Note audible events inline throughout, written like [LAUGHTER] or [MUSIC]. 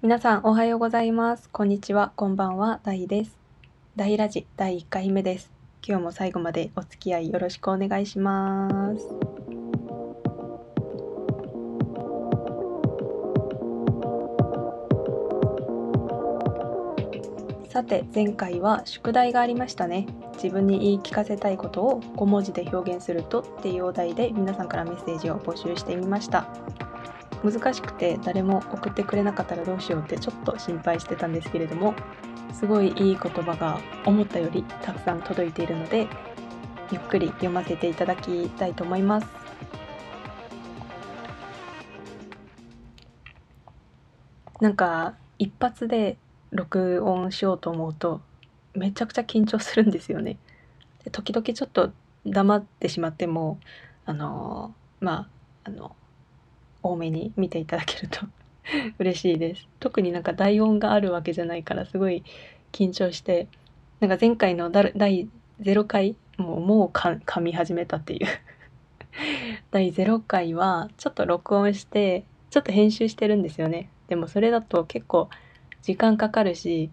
皆さんおはようございます。こんにちは、こんばんは、ダイです。ダイラジ第1回目です。今日も最後までお付き合いよろしくお願いします。さて、前回は宿題がありましたね。自分に言い聞かせたいことを5文字で表現するとっていうお題で皆さんからメッセージを募集してみました。難しくて誰も送ってくれなかったらどうしようってちょっと心配してたんですけれどもすごいいい言葉が思ったよりたくさん届いているのでゆっくり読ませていただきたいと思います。なんか一発で録音しようと思うとめちゃくちゃ緊張するんですよね。で時々ちょっと黙ってしまってもあのまああの多めに見ていただけると [LAUGHS] 嬉しいです。特になんか大音があるわけじゃないからすごい緊張してなんか前回のだ第0回もうもうか噛み始めたっていう。[LAUGHS] 第0回はちょっと録音してちょっと編集してるんですよね。でもそれだと結構時間かかるし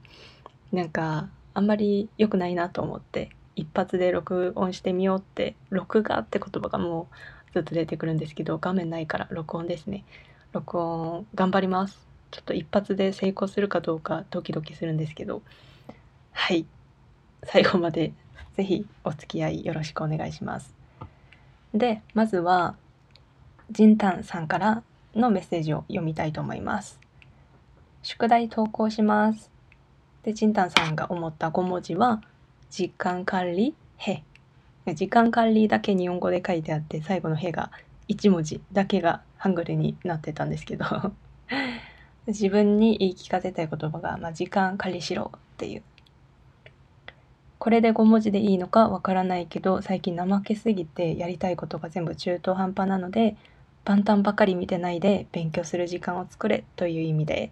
なんかあんまり良くないなと思って一発で録音してみようって録画って言葉がもうずっと出てくるんですけど画面ないから録音ですね。録音頑張ります。ちょっと一発で成功するかどうかドキドキするんですけど。はい。最後までぜひお付き合いよろしくお願いします。でまずはジンタンさんからのメッセージを読みたいと思います。宿題投稿します。でジンタンさんが思った5文字は時間管理へ。[LAUGHS] 時間管理だけ日本語で書いてあって最後の「へ」が1文字だけがハングルになってたんですけど [LAUGHS] 自分に言い聞かせたい言葉が「まあ、時間管理しろ」っていう。これで5文字でいいのかわからないけど最近怠けすぎてやりたいことが全部中途半端なので万端ばかり見てないで勉強する時間を作れという意味で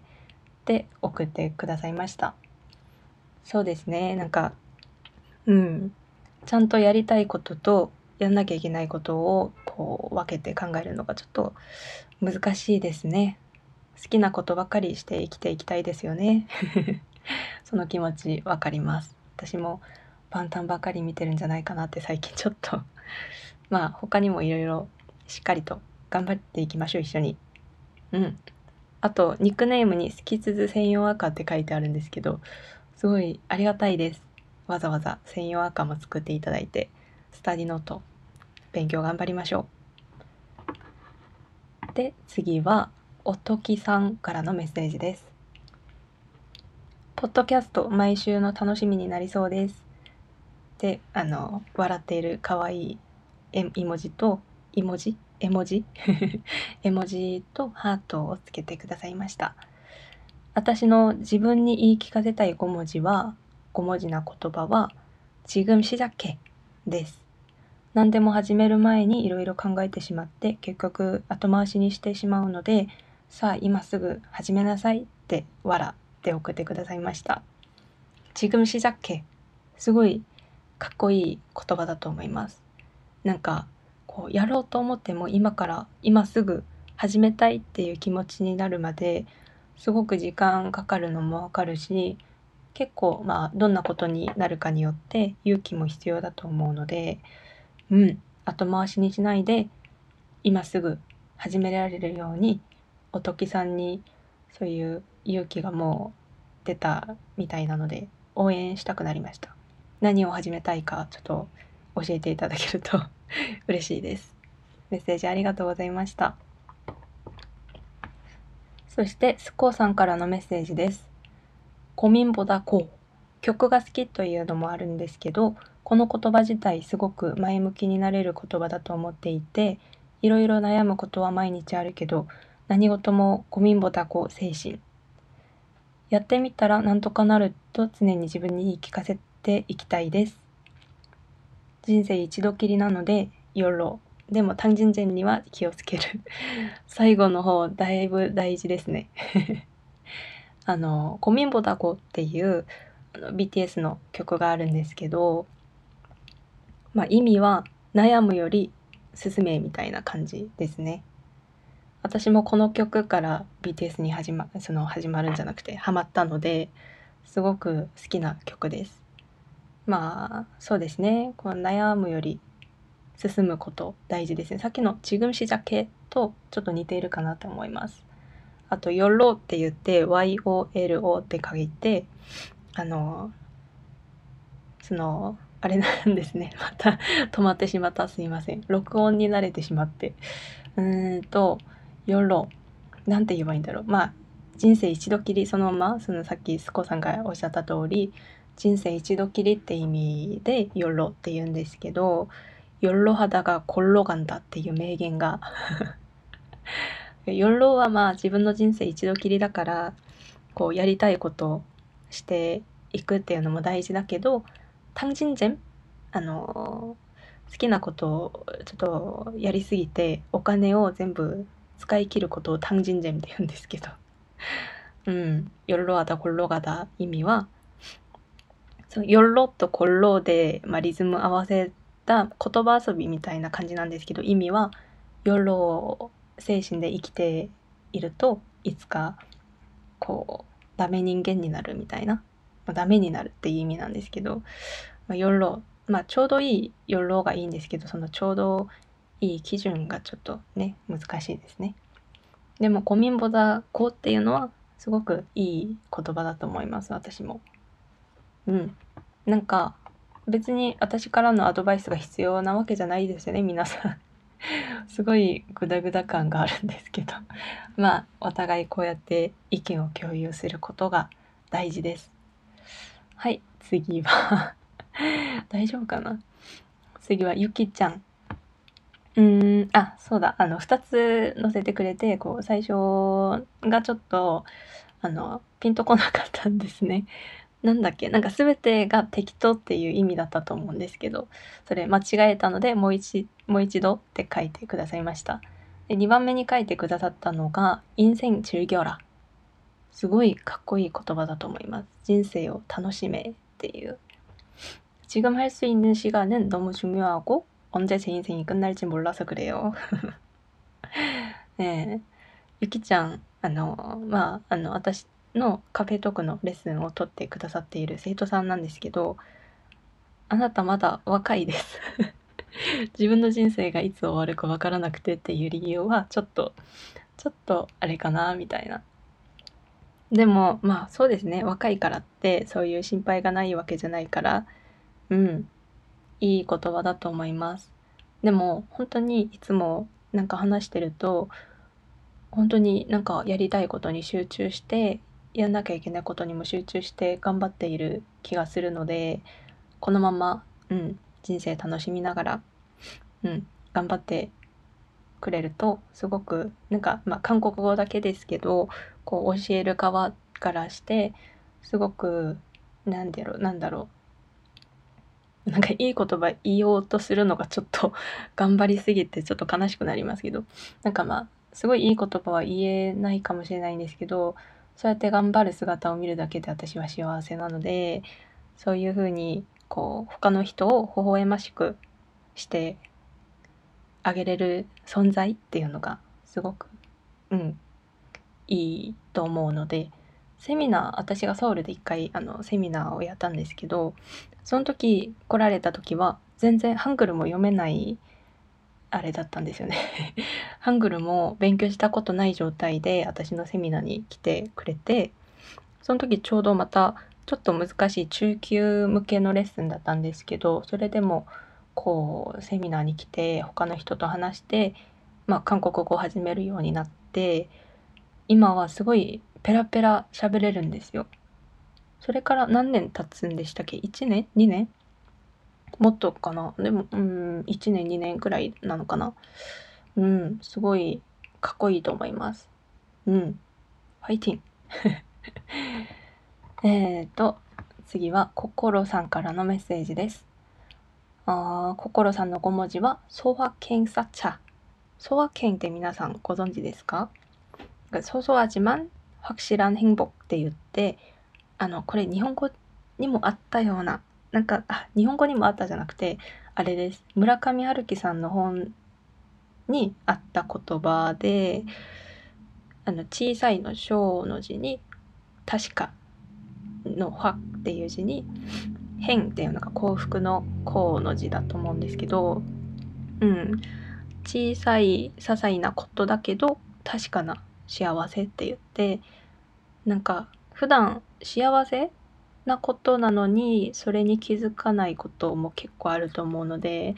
で送ってくださいました。そうですね。なんかうん。ちゃんとやりたいこととやんなきゃいけないことをこう分けて考えるのがちょっと難しいですね。好きなことばかりして生きていきたいですよね。[LAUGHS] その気持ちわかります。私も万端ばかり見てるんじゃないかなって最近ちょっとまあ他にもいろいろしっかりと頑張っていきましょう一緒に。うん。あとニックネームに「好きつづ専用赤」って書いてあるんですけどすごいありがたいです。わざわざ専用赤も作っていただいてスタディノート勉強頑張りましょう。で次はおときさんからのメッセージです。ポッドキャスト毎週の楽しみになりそうです。であの笑っているかわいい絵文字と絵文字？絵文字？[LAUGHS] 絵文字とハートをつけてくださいました。私の自分に言い聞かせたい5文字は5文字な言葉は「지금시작해」です。何でも始める前にいろいろ考えてしまって結局後回しにしてしまうのでさあ今すぐ始めなさいって笑って送ってくださいました。지금시작해すごいかっこいい言葉だと思います。なんかこうやろうと思っても今から今すぐ始めたいっていう気持ちになるまですごく時間かかるのもわかるし 結構まあどんなことになるかによって勇気も必要だと思うのでうん。後回しにしないで今すぐ始められるようにおときさんにそういう勇気がもう出たみたいなので応援したくなりました。何を始めたいかちょっと教えていただけると [LAUGHS] 嬉しいです。メッセージありがとうございました。そしてスコーさんからのメッセージです。 고민보다 고曲が好きというのもあるんですけどこの言葉自体すごく前向きになれる言葉だと思っていていろいろ悩むことは毎日あるけど何事も고민보다 고精神やってみたらなんとかなると常に自分に言い聞かせていきたいです人生一度きりなのでYOLO でも単純点には気をつける最後の方だいぶ大事ですね あの、コミンボダコっていうあの BTS の曲があるんですけど、まあ、意味は悩むより進めみたいな感じですね。私もこの曲から BTS に始まその始まるんじゃなくてハマったのですごく好きな曲です。まあそうですねこの悩むより進むこと大事ですね。さっきの「ちぐむしじゃけ」とちょっと似ているかなと思います。あと、よろって言って、YOLO って書いて、あの、その、あれなんですね。[LAUGHS] また止まってしまった。すいません。録音に慣れてしまって。うーんと、よろ。なんて言えばいいんだろう。まあ、人生一度きりそのまま、そのさっきスコさんがおっしゃった通り、人生一度きりって意味でよろって言うんですけど、よろ肌がころがんだっていう名言が [LAUGHS] 4浪はまあ自分の人生一度きりだからこうやりたいことしていくっていうのも大事だけど単人前あの好きなことをちょっとやりすぎてお金を全部使い切ることを単人前って言うんですけど。[LAUGHS] うん。夜ろアだころがだ意味はそう夜ろところで、まあ、リズム合わせた言葉遊びみたいな感じなんですけど意味は夜ろ精神で生きているといつかこうダメ人間になるみたいな、まあ、ダメになるっていう意味なんですけど、まあ、ヨロまあちょうどいいヨロがいいんですけどそのちょうどいい基準がちょっとね難しいですね。でもコミンボダコっていうのはすごくいい言葉だと思います私も。うん。なんか別に私からのアドバイスが必要なわけじゃないですよね皆さん [LAUGHS] すごいグダグダ感があるんですけど。[LAUGHS] まあお互いこうやって意見を共有することが大事です。はい次は。[LAUGHS] 大丈夫かな？次はゆきちゃん。うーんあそうだ。あの2つ載せてくれてこう最初がちょっとあのピンとこなかったんですね。なんだっけなんか全てが適当っていう意味だったと思うんですけどそれ間違えたのでもう一もう一度って書いてくださいましたで2番目に書いてくださったのが「인생즐겨라」すごいかっこいい言葉だと思います人生を楽しめっていう지금할수있는시간은너무중요하고언제제인생이끝날지몰라서그래요ねえゆきちゃんあのまああの私 のカフェトークのレッスンを取ってくださっている生徒さんなんですけどあなたまだ若いです。[LAUGHS] 自分の人生がいつ終わるかわからなくてっていう理由はちょっとちょっとあれかなみたいな。でもまあそうですね。若いからってそういう心配がないわけじゃないからうん。いい言葉だと思います。でも本当にいつもなんか話してると本当になんかやりたいことに集中してやんなきゃいけないことにも集中して頑張っている気がするのでこのまま、うん、人生楽しみながら、うん、頑張ってくれるとすごくなんか、まあ、韓国語だけですけどこう教える側からしてすごくなんだろうなんだろうなんかいい言葉言おうとするのがちょっと [LAUGHS] 頑張りすぎてちょっと悲しくなりますけどなんかまあすごいいい言葉は言えないかもしれないんですけどそうやって頑張る姿を見るだけで私は幸せなのでそういうふうにこう他の人を微笑ましくしてあげれる存在っていうのがすごくうんいいと思うのでセミナー私がソウルで一回あのセミナーをやったんですけどその時来られた時は全然ハングルも読めないあれだったんですよね [LAUGHS] ハングルも勉強したことない状態で私のセミナーに来てくれてその時ちょうどまたちょっと難しい中級向けのレッスンだったんですけどそれでもこうセミナーに来て他の人と話して、まあ、韓国語を始めるようになって今はすごいペラペラ喋れるんですよ。それから何年経つんでしたっけ？1年 ?2 年？もっとかなでも、うん、1年、2年くらいなのかなうん、すごいかっこいいと思います。うん。ファイティン。え[LAUGHS] っと、次は、心さんからのメッセージです。あ心さんの5文字は、ソワケンサチャ。ソワケンって皆さんご存知ですか소소하지만확실한행복って言って、あの、これ日本語にもあったような なんかあ日本語にもあったじゃなくてあれです。村上春樹さんの本にあった言葉であの小さいの小の字に確かの「ファ」っていう字に「変」っていうのが幸福の「幸」の字だと思うんですけどうん。小さい些細なことだけど確かな幸せって言ってなんか普段幸せなことなのにそれに気づかないことも結構あると思うので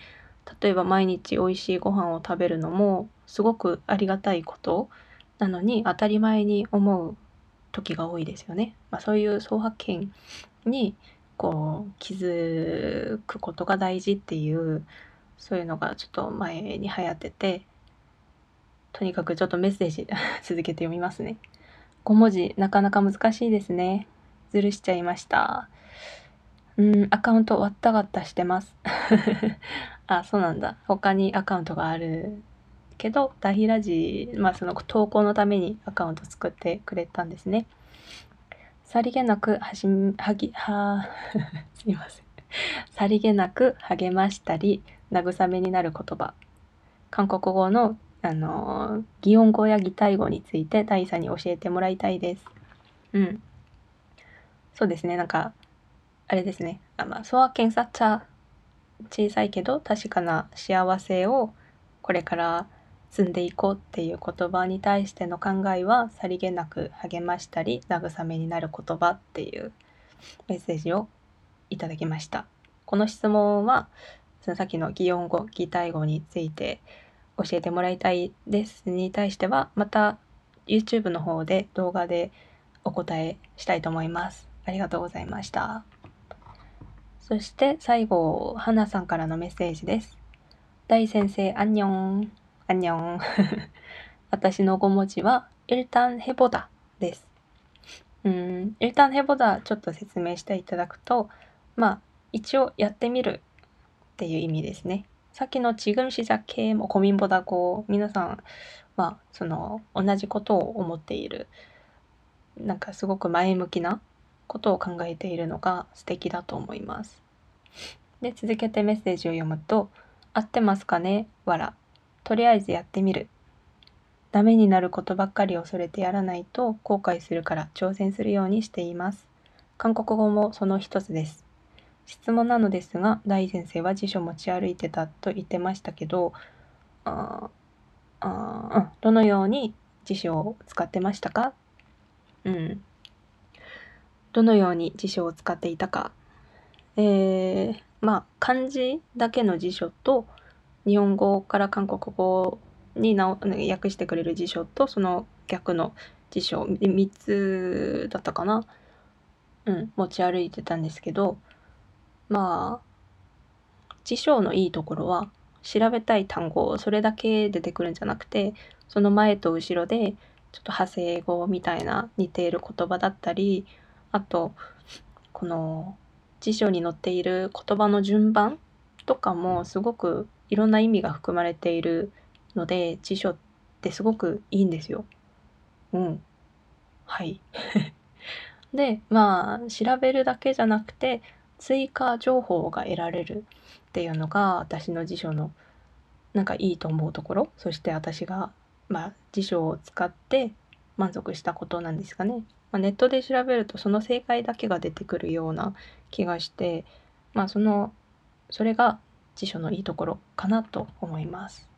例えば毎日美味しいご飯を食べるのもすごくありがたいことなのに当たり前に思う時が多いですよね。まあ、そういう総発見にこう気づくことが大事っていうそういうのがちょっと前に流行っててとにかくちょっとメッセージ [LAUGHS] 続けて読みますね。5文字なかなか難しいですね。ズルしちゃいました。うん、アカウントわったがったしてます。[LAUGHS] あ、そうなんだ。他にアカウントがあるけど、ダヒラジ、まあその投稿のためにアカウント作ってくれたんですね。さりげなくはじはぎ、は、[LAUGHS] すいません。さりげなく励ましたり、慰めになる言葉。韓国語の、あの、擬音語や擬態語について大佐に教えてもらいたいです。うん。そうですね、なんか、あれですね。あまあ、ソワケンサッチャ小さいけど確かな幸せをこれから積んでいこうっていう言葉に対しての考えはさりげなく励ましたり慰めになる言葉っていうメッセージをいただきました。この質問はそのさっきの擬音語擬態語について教えてもらいたいですに対してはまた YouTube の方で動画でお答えしたいと思います。ありがとうございました。そして最後、花さんからのメッセージです。大先生、アンニョン。アンニョン。[LAUGHS] 私の5文字は、イルタンヘボダです。うん、イルタンヘボダちょっと説明していただくと、まあ、一応やってみるっていう意味ですね。さっきのチグムシザ系もコミンボダ語、皆さんは、その、同じことを思っている、なんかすごく前向きなことを考えているのが素敵だと思います。で、続けてメッセージを読むと、合ってますかね？わら。とりあえずやってみる。ダメになることばっかり恐れてやらないと後悔するから挑戦するようにしています。韓国語もその一つです。質問なのですが、大先生は辞書持ち歩いてたと言ってましたけど、ああどのように辞書を使ってましたかうん。どのように辞書を使っていたか。えー、まあ、漢字だけの辞書と、日本語から韓国語に訳してくれる辞書と、その逆の辞書、3つだったかな。うん、持ち歩いてたんですけど、まあ、辞書のいいところは、調べたい単語、それだけ出てくるんじゃなくて、その前と後ろで、ちょっと派生語みたいな似ている言葉だったり、あとこの辞書に載っている言葉の順番とかもすごくいろんな意味が含まれているので辞書ってすごくいいんですよ。うん。はい。[LAUGHS] でまあ調べるだけじゃなくて追加情報が得られるっていうのが私の辞書のなんかいいと思うところそして私が、まあ、辞書を使って満足したことなんですかね。まあ、ネットで調べるとその正解だけが出てくるような気がしてまあそのそれが辞書のいいところかなと思います。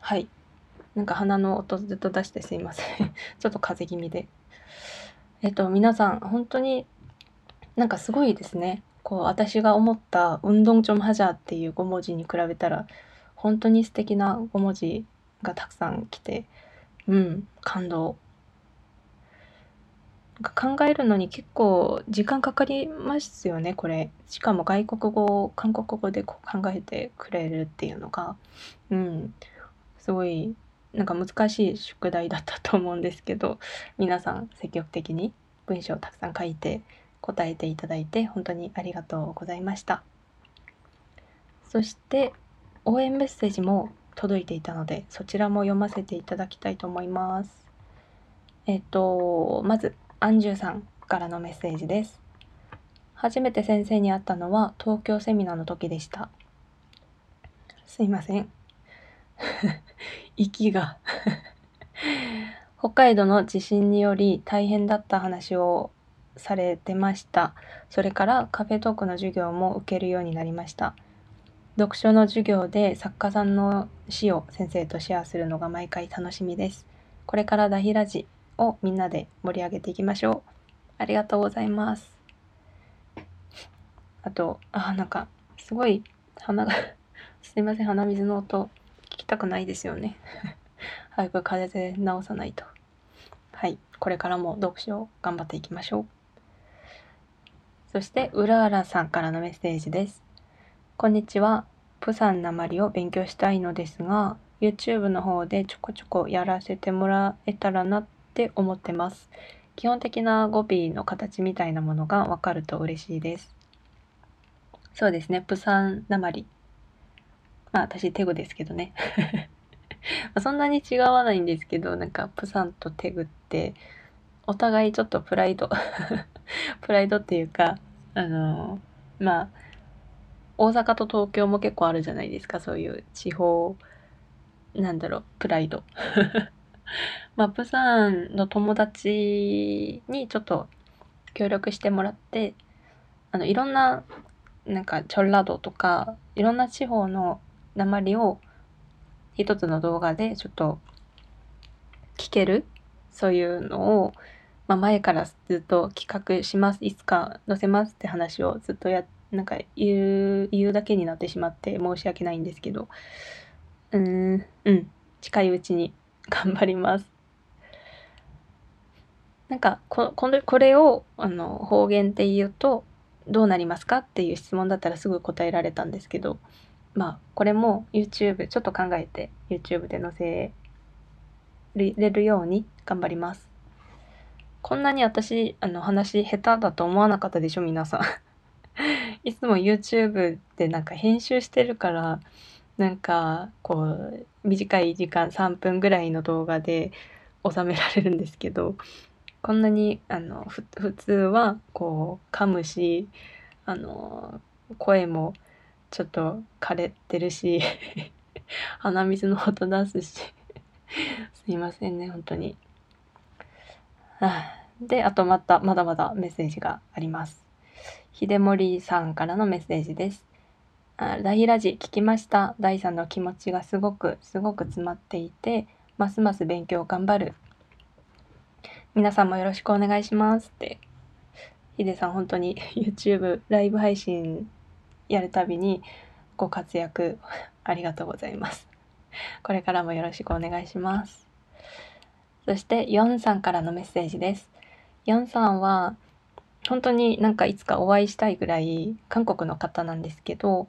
はい。なんか鼻の音ずっと出してすいません [LAUGHS] ちょっと風邪気味で。えっと、皆さん、本当になんかすごいですね。こう、私が思った運動チョムハジャーっていう5文字に比べたら、本当に素敵な5文字がたくさん来て、うん、感動考えるのに結構時間かかりますよねこれ。しかも外国語韓国語でこう考えてくれるっていうのが。うん。すごいなんか難しい宿題だったと思うんですけど皆さん積極的に文章をたくさん書いて答えていただいて本当にありがとうございました。そして応援メッセージも届いていたのでそちらも読ませていただきたいと思います。えっとまずアンジュさんからのメッセージです。初めて先生に会ったのは東京セミナーの時でした。すいません。[LAUGHS] 息が [LAUGHS] 北海道の地震により大変だった話をされてました。それからカフェトークの授業も受けるようになりました。読書の授業で作家さんの詩を先生とシェアするのが毎回楽しみです。これからダヒラジをみんなで盛り上げていきましょう。ありがとうございます。あと、あ、なんか、すごい鼻が [LAUGHS] すいません、鼻水の音聞きたくないですよね。[LAUGHS] 早く風邪で治さないと。はい、これからも読書を頑張っていきましょう。そして、うららさんからのメッセージです。こんにちは。プサンなまりを勉強したいのですが、YouTube の方でちょこちょこやらせてもらえたらなって思ってます。基本的な語尾の形みたいなものがわかると嬉しいです。そうですね、プサンなまり。まあ私テグですけどね。[LAUGHS] そんなに違わないんですけど、なんかプサンとテグってお互いちょっとプライド [LAUGHS] プライドっていうか、あのまあ大阪と東京も結構あるじゃないですかそういう地方なんだろうプライド [LAUGHS] まあプサンの友達にちょっと協力してもらってあのいろんななんかチョンラドとかいろんな地方の鉛を一つの動画でちょっと聞けるそういうのを、まあ、前からずっと企画しますいつか載せますって話をずっとやなんか言う、言うだけになってしまって申し訳ないんですけど、うん、うん、近いうちに頑張ります。なんかこ、これこれをあの方言って言うとどうなりますかっていう質問だったらすぐ答えられたんですけど、まあ、これも YouTube、ちょっと考えて YouTube で載せれるように頑張ります。こんなに私、あの話下手だと思わなかったでしょ、皆さん。[LAUGHS] いつも YouTube でなんか編集してるからなんかこう短い時間3分ぐらいの動画で収められるんですけどこんなにあの普通はこう噛むしあの声もちょっと枯れてるし [LAUGHS] 鼻水の音出すしすいませんね本当に。であとまたまだまだメッセージがあります。秀森さんからのメッセージです。ラヒラジ聞きました。大さんの気持ちがすごくすごく詰まっていて、ますます勉強頑張る。皆さんもよろしくお願いしますって。ヒデさん本当に [LAUGHS] YouTube ライブ配信やるたびにご活躍ありがとうございます。これからもよろしくお願いします。そしてヨンさんからのメッセージです。ヨンさんは本当になんかいつかお会いしたいぐらい韓国の方なんですけど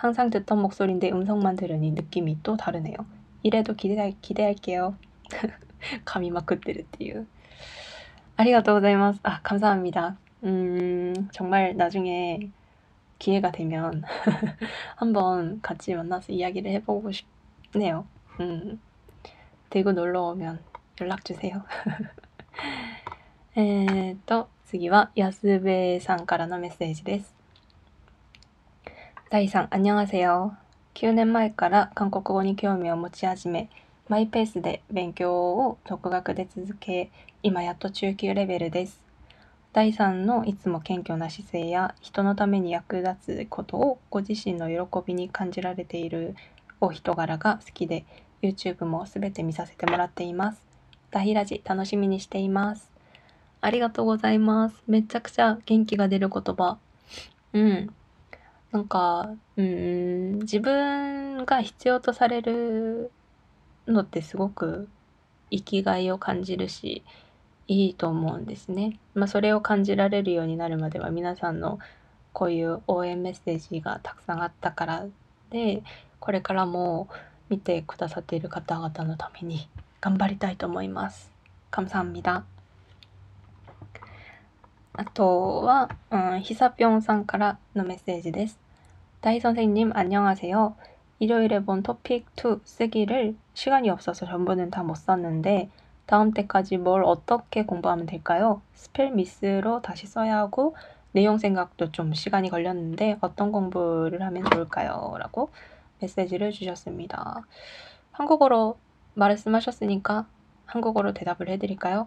항상 듣던 목소리인데 음성만 들으니 느낌이 또 다르네요. 이래도 기대, 기대할게요. [LAUGHS] 감히 막 그때를っていう. 아리가또ございます. 아, 감사합니다. 음, 정말 나중에 기회가 되면 [LAUGHS] 한번 같이 만나서 이야기를 해보고 싶네요. 음, 대구 놀러 오면 연락 주세요. えっと、次は安部さんからのメッセージです。 [LAUGHS] 第3、アニョンアセヨ。9年前から韓国語に興味を持ち始め、マイペースで勉強を独学で続け、今やっと中級レベルです。第3のいつも謙虚な姿勢や人のために役立つことをご自身の喜びに感じられているお人柄が好きで YouTube もすべて見させてもらっています。ダヒラジ楽しみにしています。ありがとうございます。めちゃくちゃ元気が出る言葉。うん。なんか、うん、自分が必要とされるのってすごく生きがいを感じるし、いいと思うんですね。まあ、それを感じられるようになるまでは皆さんのこういう応援メッセージがたくさんあったからで、これからも 見てくださっている方々のために頑張りたいと思います。감사합니다 あとは、うん、ひさぴょんさんからのメッセージです。大선생님안녕하세요 일요일에 본 토픽 2 쓰기를 시간이 없어서 전부는 다 못 썼는데 다음 때까지 뭘 어떻게 공부하면 될까요? 스펠 미스로 다시 써야 하고 내용 생각도 좀 시간이 걸렸는데 어떤 공부를 하면 좋을까요? 라고 메시지를 주셨습니다. 한국어로 말씀하셨으니까 한국어로 대답을 해드릴까요?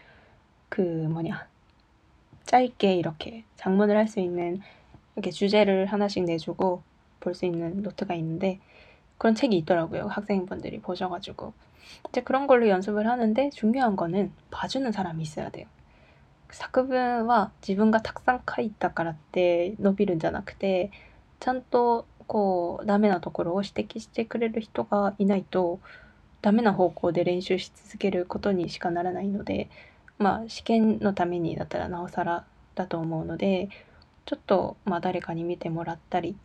그 뭐냐 짧게 이렇게 장문을 할 수 있는 이렇게 주제를 하나씩 내주고 볼 수 있는 노트가 있는데 그런 책이 있더라고요. 학생분들이 보셔가지고 이제 그런 걸로 연습을 하는데 중요한 거는 봐주는 사람이 있어야 돼요. 作文は自分がたくさん書いたからって伸びるんじゃなくてちゃんとこうダメなところを指摘してくれる人がいないとダメな方向で練習し続けることにしかならないので まあ試験のためにだったらなおさらだと思うのでちょっとまあ誰かに見てもらったり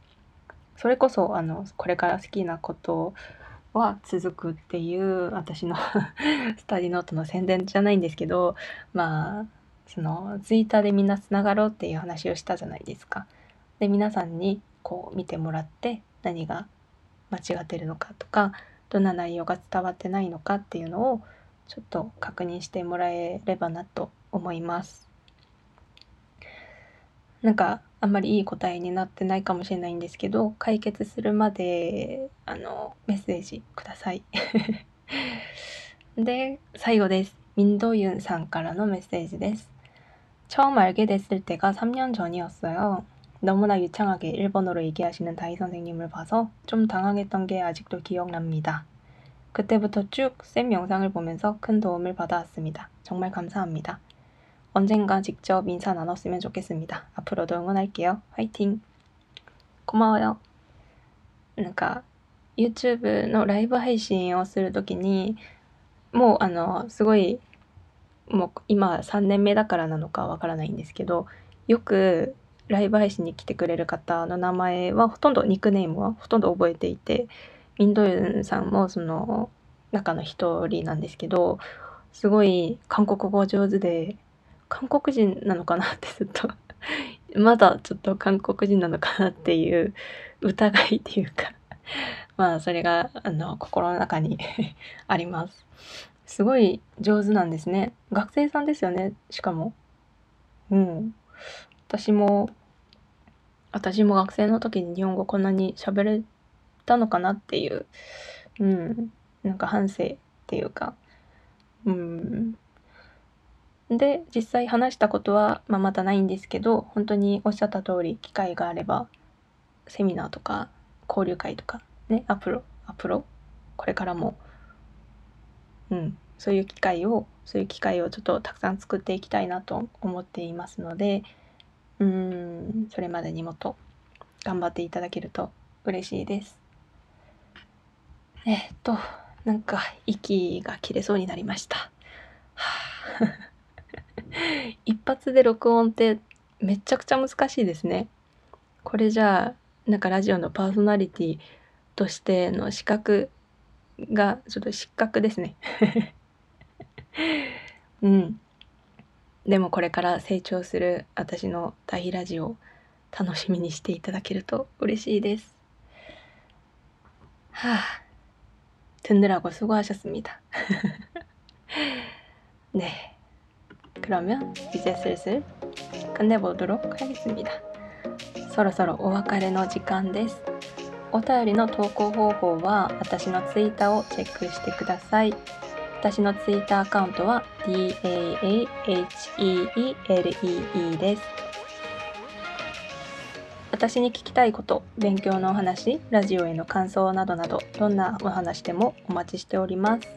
それこそあのこれから好きなことは続くっていう私の [LAUGHS] スタディノートの宣伝じゃないんですけどまあそのツイッターでみんなつながろうっていう話をしたじゃないですか。で皆さんにこう見てもらって何が間違ってるのかとかどんな内容が伝わってないのかっていうのをちょっと確認してもらえればなと思います。なんかあんまりいい答えになってないかもしれないんですけど解決するまであのメッセージください。[LAUGHS] で最後です。민도윤さんからのメッセージです。처음알게됐을때가3년전이었어요 너무나 유창하게 일본어로 얘기하시는 다이 선생님을 봐서 좀 당황했던 게 아직도 기억납니다. 그때부터 쭉 쌤 영상을 보면서 큰 도움을 받아왔습니다. 정말 감사합니다. 언젠가 직접 인사 나눴으면 좋겠습니다. 앞으로도 응원할게요. 화이팅! 고마워요. 그러니까 유튜브 のライブ配信をするときにもうあのすごいもう今3年目だからなのかわからないんですけどよくライブ配信に来てくれる方の名前はほとんどニックネームはほとんど覚えていて インドユンさんもその中の一人なんですけどすごい韓国語上手で韓国人なのかなってずっと [LAUGHS] まだちょっと韓国人なのかなっていう疑いっていうかまあそれがあの心の中に [LAUGHS] あります。すごい上手なんですね。学生さんですよね、しかも。うん。私も私も学生の時に日本語こんなに喋れたのかなっていう、うん、なんか反省っていうか、うん。で、実際話したことは、まあ、またないんですけど、本当におっしゃった通り、機会があれば、セミナーとか、交流会とか、ね、アプロ、アプロ、これからも、うん、そういう機会を、そういう機会をちょっとたくさん作っていきたいなと思っていますので、うん、それまでにもっと頑張っていただけると嬉しいです。えっと、なんか息が切れそうになりました。[LAUGHS] 一発で録音ってめちゃくちゃ難しいですね。これじゃあ、なんかラジオのパーソナリティとしての資格がちょっと失格ですね。[LAUGHS] うん。でもこれから成長する私の大ラジオ楽しみにしていただけると嬉しいです。はあ、 듣느라고수고하셨습니다 네, 그러면이제슬슬끝내보도록하겠습니다そろそろお別れの時間です。お便りの投稿方法は私のツイッターをチェックしてください。私のツイッターアカウントは DAAHEELEE です。 私に聞きたいこと勉強のお話ラジオへの感想などなどどんなお話でもお待ちしております。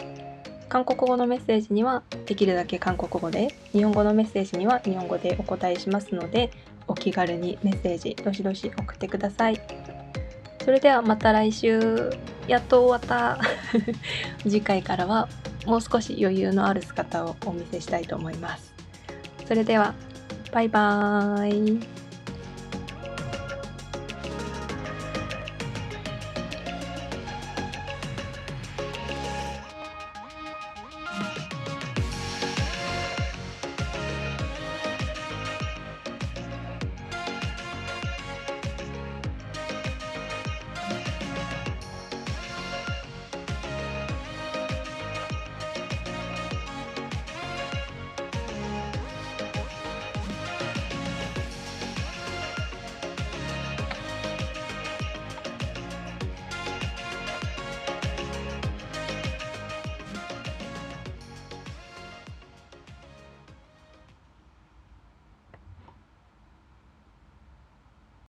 韓国語のメッセージにはできるだけ韓国語で日本語のメッセージには日本語でお答えしますのでお気軽にメッセージどしどし送ってください。それではまた来週。やっと終わった。[LAUGHS] 次回からはもう少し余裕のある姿をお見せしたいと思います。それではバイバーイ。